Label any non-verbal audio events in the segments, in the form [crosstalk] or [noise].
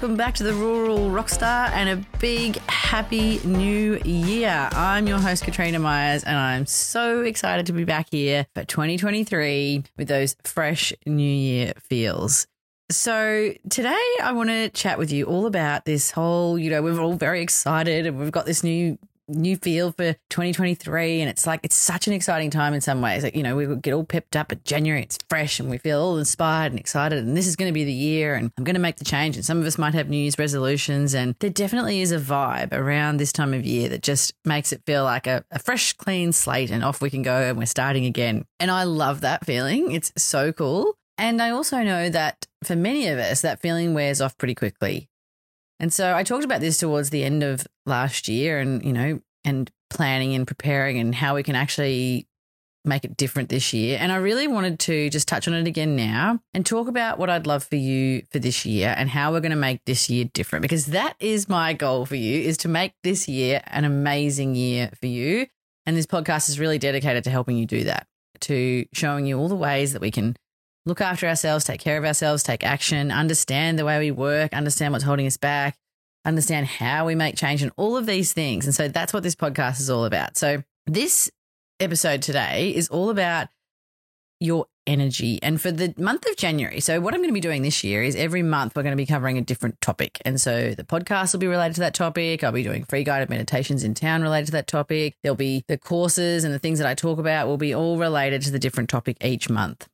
welcome back to the Rural Rockstar and a big happy new year. I'm your host, Katrina Myers, and I'm so excited to be back here for 2023 with those fresh new year feels. So, today I want to chat with you all about this whole, you know, we're all very excited and we've got this new new feel for 2023 and it's like it's such an exciting time in some ways. Like you know we get all pepped up at january it's fresh and we feel all inspired and excited and this is going to be the year and i'm going to make the change and some of us might have new year's resolutions and there definitely is a vibe around this time of year that just makes it feel like a, a fresh clean slate and off we can go and we're starting again. And i love that feeling. It's so cool. And i also know that for many of us that feeling wears off pretty quickly and so I talked about this towards the end of last year and, you know, and planning and preparing and how we can actually make it different this year. And I really wanted to just touch on it again now and talk about what I'd love for you for this year and how we're going to make this year different because that is my goal for you is to make this year an amazing year for you. And this podcast is really dedicated to helping you do that, to showing you all the ways that we can look after ourselves, take care of ourselves, take action, understand the way we work, understand what's holding us back, understand how we make change, and all of these things. And so that's what this podcast is all about. So, this episode today is all about your energy. And for the month of January, so what I'm going to be doing this year is every month we're going to be covering a different topic. And so the podcast will be related to that topic. I'll be doing free guided meditations in town related to that topic. There'll be the courses and the things that I talk about will be all related to the different topic each month.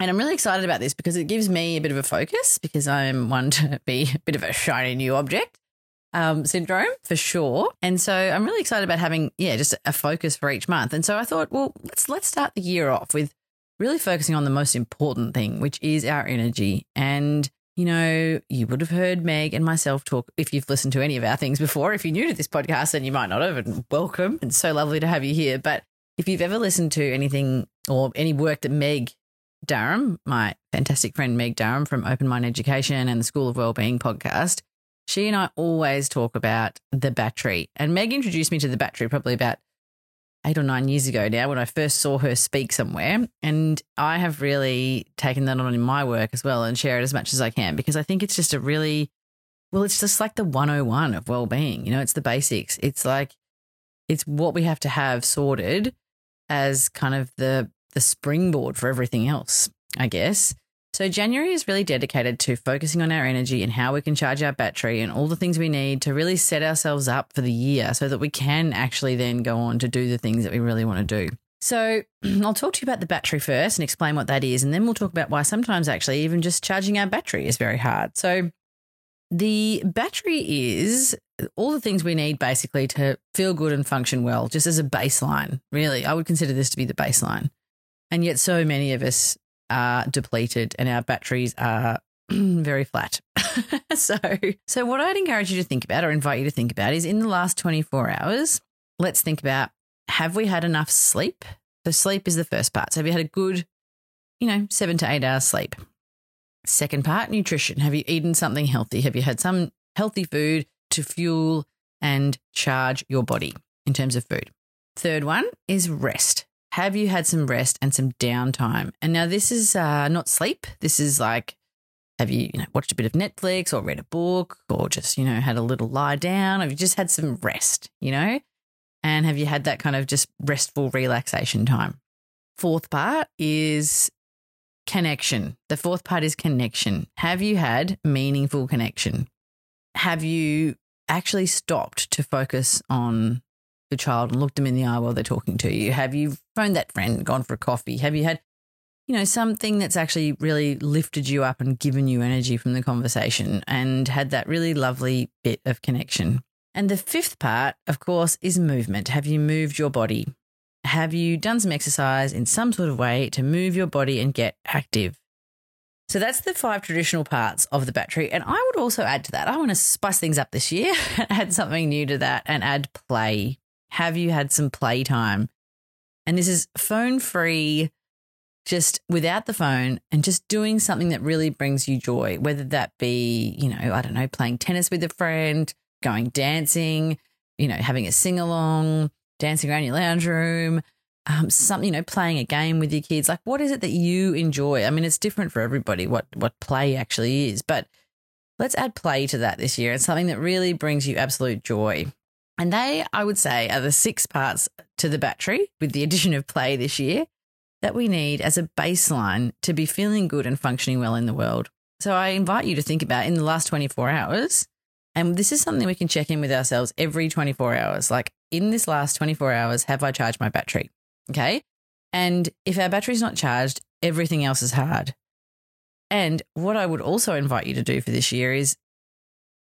And I'm really excited about this because it gives me a bit of a focus because I'm one to be a bit of a shiny new object um, syndrome for sure. And so I'm really excited about having, yeah, just a focus for each month. And so I thought, well, let's let's start the year off with really focusing on the most important thing, which is our energy. And you know, you would have heard Meg and myself talk if you've listened to any of our things before. If you're new to this podcast, then you might not have, and welcome. It's so lovely to have you here. But if you've ever listened to anything or any work that Meg Durham, my fantastic friend Meg Durham from Open Mind Education and the School of Wellbeing podcast, she and I always talk about the battery. And Meg introduced me to the battery probably about eight or nine years ago now when I first saw her speak somewhere. And I have really taken that on in my work as well and share it as much as I can because I think it's just a really, well, it's just like the 101 of well-being. You know, it's the basics. It's like, it's what we have to have sorted as kind of the the springboard for everything else, I guess. So, January is really dedicated to focusing on our energy and how we can charge our battery and all the things we need to really set ourselves up for the year so that we can actually then go on to do the things that we really want to do. So, [clears throat] I'll talk to you about the battery first and explain what that is. And then we'll talk about why sometimes actually even just charging our battery is very hard. So, the battery is all the things we need basically to feel good and function well, just as a baseline. Really, I would consider this to be the baseline. And yet, so many of us are depleted and our batteries are [clears throat] very flat. [laughs] so, so what I'd encourage you to think about or invite you to think about is in the last 24 hours, let's think about have we had enough sleep? So, sleep is the first part. So, have you had a good, you know, seven to eight hours sleep? Second part, nutrition. Have you eaten something healthy? Have you had some healthy food to fuel and charge your body in terms of food? Third one is rest have you had some rest and some downtime? And now this is uh, not sleep. This is like, have you, you know, watched a bit of Netflix or read a book or just, you know, had a little lie down? Have you just had some rest, you know? And have you had that kind of just restful relaxation time? Fourth part is connection. The fourth part is connection. Have you had meaningful connection? Have you actually stopped to focus on the child and looked them in the eye while they're talking to you? Have you phoned that friend, gone for a coffee? Have you had, you know, something that's actually really lifted you up and given you energy from the conversation and had that really lovely bit of connection? And the fifth part, of course, is movement. Have you moved your body? Have you done some exercise in some sort of way to move your body and get active? So that's the five traditional parts of the battery. And I would also add to that, I want to spice things up this year, [laughs] add something new to that and add play. Have you had some playtime? And this is phone free, just without the phone and just doing something that really brings you joy, whether that be, you know, I don't know, playing tennis with a friend, going dancing, you know, having a sing along, dancing around your lounge room, um, something, you know, playing a game with your kids. Like, what is it that you enjoy? I mean, it's different for everybody what what play actually is, but let's add play to that this year and something that really brings you absolute joy. And they, I would say, are the six parts to the battery with the addition of play this year that we need as a baseline to be feeling good and functioning well in the world. So I invite you to think about in the last 24 hours, and this is something we can check in with ourselves every 24 hours. Like in this last 24 hours, have I charged my battery? Okay. And if our battery's not charged, everything else is hard. And what I would also invite you to do for this year is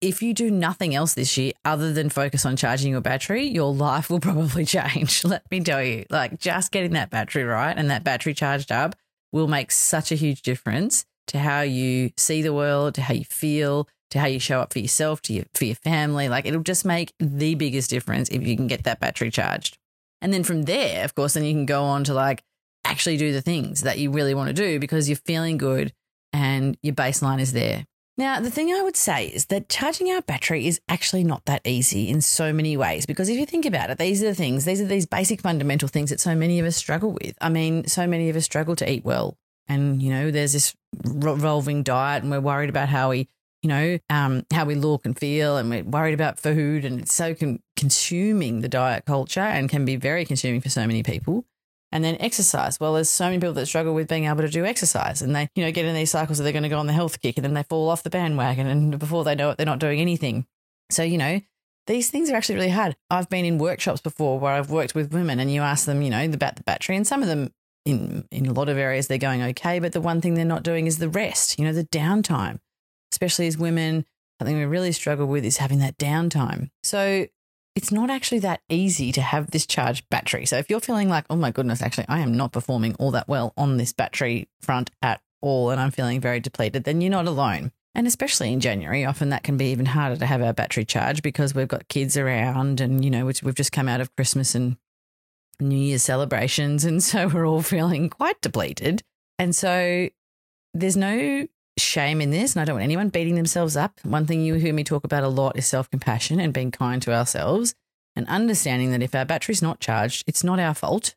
if you do nothing else this year other than focus on charging your battery, your life will [laughs] probably change. [laughs] Let me tell you, like just getting that battery right and that battery charged up will make such a huge difference to how you see the world, to how you feel, to how you show up for yourself, to your, for your family. Like it'll just make the biggest difference if you can get that battery charged. And then from there, of course, then you can go on to like actually do the things that you really want to do because you're feeling good and your baseline is there. Now, the thing I would say is that charging our battery is actually not that easy in so many ways because if you think about it, these are the things, these are these basic fundamental things that so many of us struggle with. I mean, so many of us struggle to eat well. And, you know, there's this revolving diet and we're worried about how we, you know, um, how we look and feel and we're worried about food and it's so con- consuming the diet culture and can be very consuming for so many people. And then exercise. Well, there's so many people that struggle with being able to do exercise and they, you know, get in these cycles that they're going to go on the health kick and then they fall off the bandwagon and before they know it, they're not doing anything. So, you know, these things are actually really hard. I've been in workshops before where I've worked with women and you ask them, you know, about the battery and some of them in in a lot of areas they're going okay, but the one thing they're not doing is the rest, you know, the downtime. Especially as women, something we really struggle with is having that downtime. So it's not actually that easy to have this charged battery. So if you're feeling like, oh my goodness, actually, I am not performing all that well on this battery front at all, and I'm feeling very depleted, then you're not alone. And especially in January, often that can be even harder to have our battery charged because we've got kids around and, you know, we've just come out of Christmas and New Year's celebrations. And [laughs] so we're all feeling quite depleted. And so there's no shame in this, and I don't want anyone beating themselves up. One thing you hear me talk about a lot is self compassion and being kind to ourselves and understanding that if our battery's not charged, it's not our fault.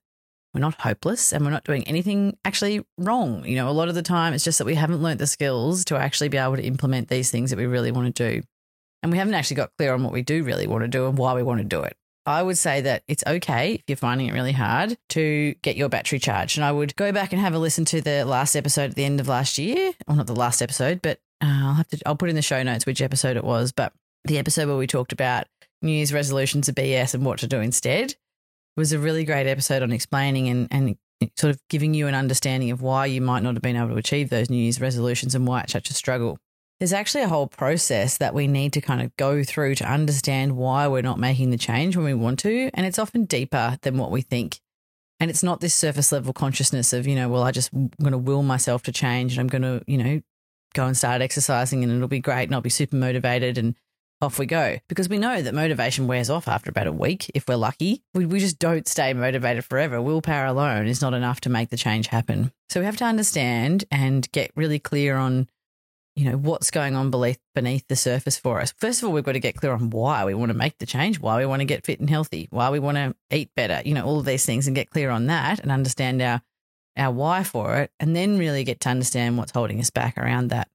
We're not hopeless and we're not doing anything actually wrong. You know, a lot of the time it's just that we haven't learnt the skills to actually be able to implement these things that we really want to do. And we haven't actually got clear on what we do really want to do and why we want to do it. I would say that it's okay if you're finding it really hard to get your battery charged. And I would go back and have a listen to the last episode at the end of last year. Well, not the last episode, but uh, I'll have to, I'll put in the show notes which episode it was. But the episode where we talked about New Year's resolutions of BS and what to do instead was a really great episode on explaining and, and sort of giving you an understanding of why you might not have been able to achieve those New Year's resolutions and why it's such a struggle there's actually a whole process that we need to kind of go through to understand why we're not making the change when we want to. And it's often deeper than what we think. And it's not this surface level consciousness of, you know, well, I just going to will myself to change and I'm going to, you know, go and start exercising and it'll be great and I'll be super motivated and off we go. Because we know that motivation wears off after about a week if we're lucky. We, we just don't stay motivated forever. Willpower alone is not enough to make the change happen. So we have to understand and get really clear on you know, what's going on beneath, beneath the surface for us. First of all, we've got to get clear on why we want to make the change, why we want to get fit and healthy, why we want to eat better, you know, all of these things and get clear on that and understand our, our why for it. And then really get to understand what's holding us back around that.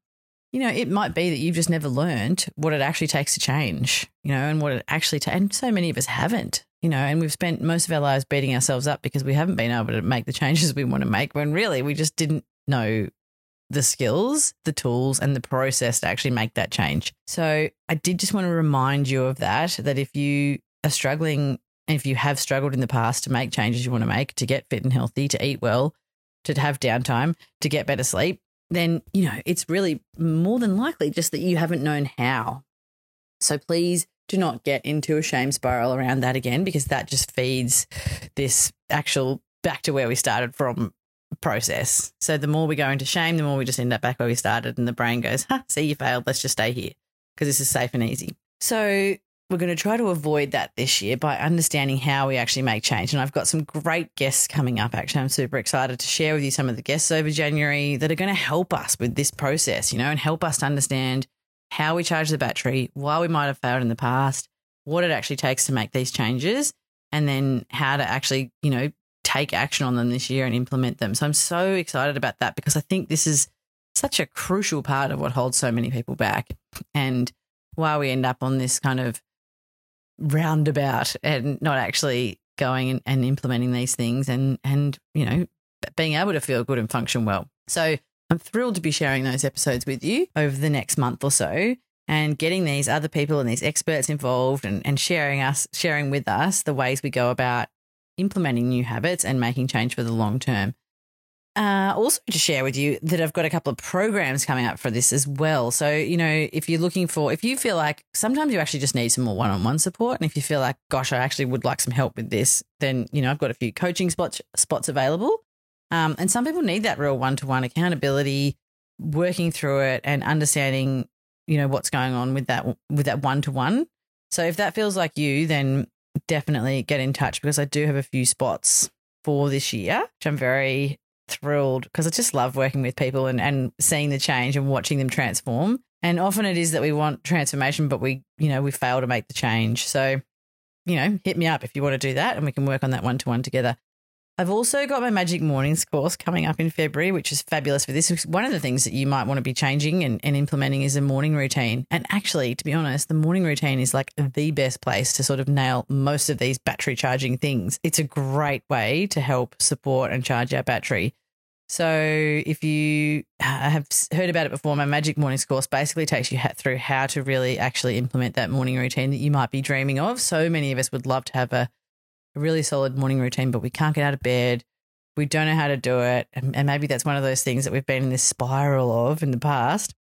You know, it might be that you've just never learned what it actually takes to change, you know, and what it actually, ta- and so many of us haven't, you know, and we've spent most of our lives beating ourselves up because we haven't been able to make the [laughs] changes we want to make when really we just didn't know the skills, the tools, and the process to actually make that change. So I did just want to remind you of that, that if you are struggling, if you have struggled in the past to make changes you want to make, to get fit and healthy, to eat well, to have downtime, to get better sleep, then, you know, it's really more than likely just that you haven't known how. So please do not get into a shame spiral around that again, because that just feeds this actual back to where we started from process. So the more we go into shame, the more we just end up back where we started, and the brain goes, "Ha, see, you failed. Let's just stay here because this is safe and easy." So we're going to try to avoid that this year by understanding how we actually make change. And I've got some great guests coming up. Actually, I'm super excited to share with you some of the guests over January that are going to help us with this process, you know, and help us to understand how we charge the battery, why we might have failed in the past, what it actually takes to make these changes, and then how to actually, you know, take action on them this year and implement them. So I'm so excited about that because I think this is such a crucial part of what holds so many people back and why we end up on this kind of roundabout and not actually going and, and implementing these things and and you know being able to feel good and function well. So I'm thrilled to be sharing those episodes with you over the next month or so and getting these other people and these experts involved and, and sharing us sharing with us the ways we go about implementing new habits and making change for the long term. Uh, also, to share with you that I've got a couple of programs coming up for this as well. So, you know, if you're looking for, if you feel like sometimes you actually just need some more one on one support, and if you feel like, gosh, I actually would like some help with this, then, you know, I've got a few coaching spots, spots available. Um, and some people need that real one to one accountability, working through it and understanding, you know, what's going on with that, with that one to one. So if that feels like you, then definitely get in touch because I do have a few spots for this year, which I'm very thrilled because I just love working with people and, and seeing the change and watching them transform. And often it is that we want transformation, but we, you know, we fail to make the change. So, you know, hit me up if you want to do that and we can work on that one to one together. I've also got my Magic Mornings course coming up in February, which is fabulous for this. One of the things that you might want to be changing and, and, implementing is a morning routine. And actually, to be honest, the morning routine is like the best place to sort of nail most of these battery charging things. It's a great way to help support and charge our battery. So, if you uh, have heard about it before, my Magic Mornings course basically takes you through how to really actually implement that morning routine that you might be dreaming of. So many of us would love to have a a really solid morning routine, but we can't get out of bed. We don't know how to do it. And, and maybe that's one of those things that we've been in this spiral of in the past.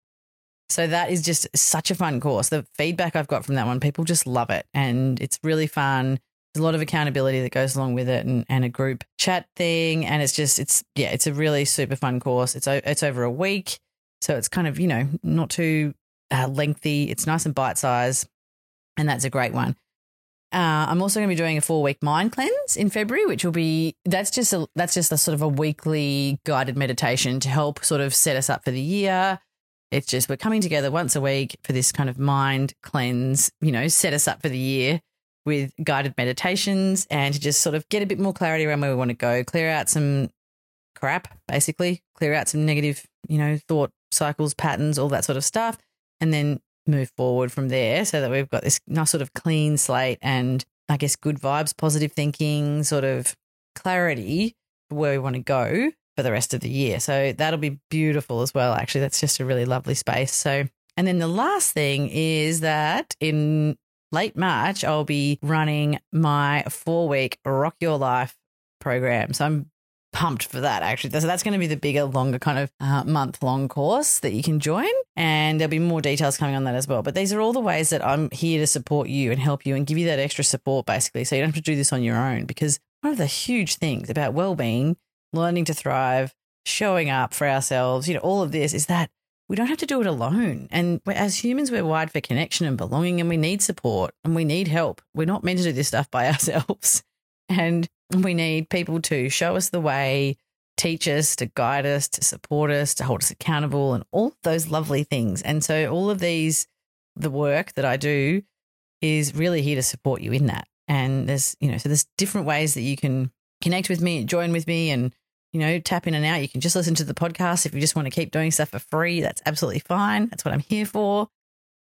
So that is just such a fun course. The feedback I've got from that one, people just love it. And it's really fun. There's a lot of accountability that goes along with it and, and a group chat thing. And it's just, it's, yeah, it's a really super fun course. It's, it's over a week. So it's kind of, you know, not too uh, lengthy. It's nice and bite size. And that's a great one. Uh, I'm also going to be doing a four week mind cleanse in February, which will be that's just a that's just a sort of a weekly guided meditation to help sort of set us up for the year. It's just we're coming together once a week for this kind of mind cleanse, you know, set us up for the year with guided meditations and to just sort of get a bit more clarity around where we want to go, clear out some crap, basically, clear out some negative, you know, thought cycles, patterns, all that sort of stuff, and then move forward from there so that we've got this nice sort of clean slate and I guess good vibes, positive thinking, sort of clarity where we want to go for the rest of the year. So that'll be beautiful as well. Actually, that's just a really lovely space. So, and then the last thing is that in late March, I'll be running my four week Rock Your Life program. So I'm pumped for that actually. So that's going to be the bigger, longer kind of uh, month long course that you can join. And there'll be more details coming on that as well. But these are all the ways that I'm here to support you and help you and give you that extra support basically. So you don't have to do this on your own because one of the huge things about well being, learning to thrive, showing up for ourselves, you know, all of this is that we don't have to do it alone. And as humans, we're wired for connection and belonging, and we need support and we need help. We're not meant to do this stuff by [laughs] ourselves. And we need people to show us the way, teach us, to guide us, to support us, to hold us accountable, and all those lovely things. And so, all of these, the work that I do is really here to support you in that. And there's, you know, so there's different ways that you can connect with me, join with me, and, you know, tap in and out. You can just listen to the podcast. If you just want to keep doing stuff for free, that's absolutely fine. That's what I'm here for.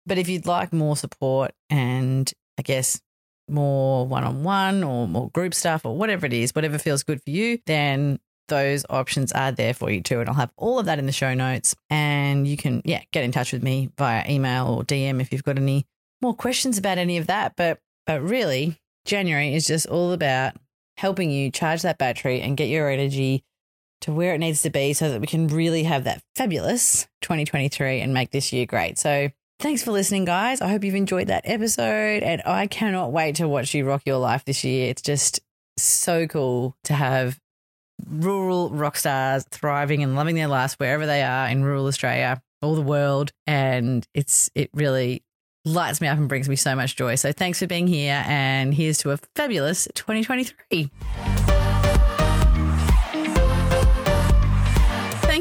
But if you'd like more support and I guess more one on one or more group stuff or whatever it is, whatever feels good for you, then those options are there for you too. And I'll have all of that in the show notes. And you can, yeah, get in touch with me via email or DM if you've got any more questions about any of that. But but really, January is just all about helping you charge that battery and get your energy to where it needs to be so that we can really have that fabulous 2023 and make this year great. So Thanks for listening, guys. I hope you've enjoyed that episode. And I cannot wait to watch you rock your life this year. It's just so cool to have rural rock stars thriving and loving their lives wherever they are in rural Australia, all the world. And it's it really lights me up and brings me so much joy. So thanks for being here. And here's to a fabulous 2023.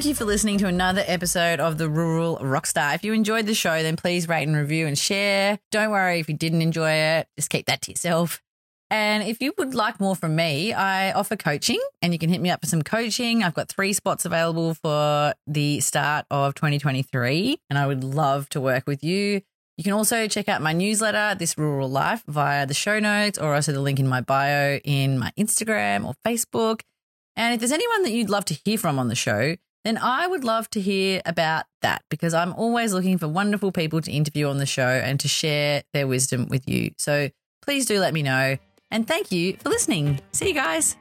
Thank you for listening to another episode of The Rural Rockstar. If you enjoyed the show, then please rate and review and share. Don't worry if you didn't enjoy it, just keep that to yourself. And if you would like more from me, I offer coaching and you can hit me up for some coaching. I've got three spots available for the start of 2023, and I would love to work with you. You can also check out my newsletter, This Rural Life, via the show notes or also the link in my bio in my Instagram or Facebook. And if there's anyone that you'd love to hear from on the show, then I would love to hear about that because I'm always looking for wonderful people to interview on the show and to share their wisdom with you. So please do let me know. And thank you for listening. See you guys.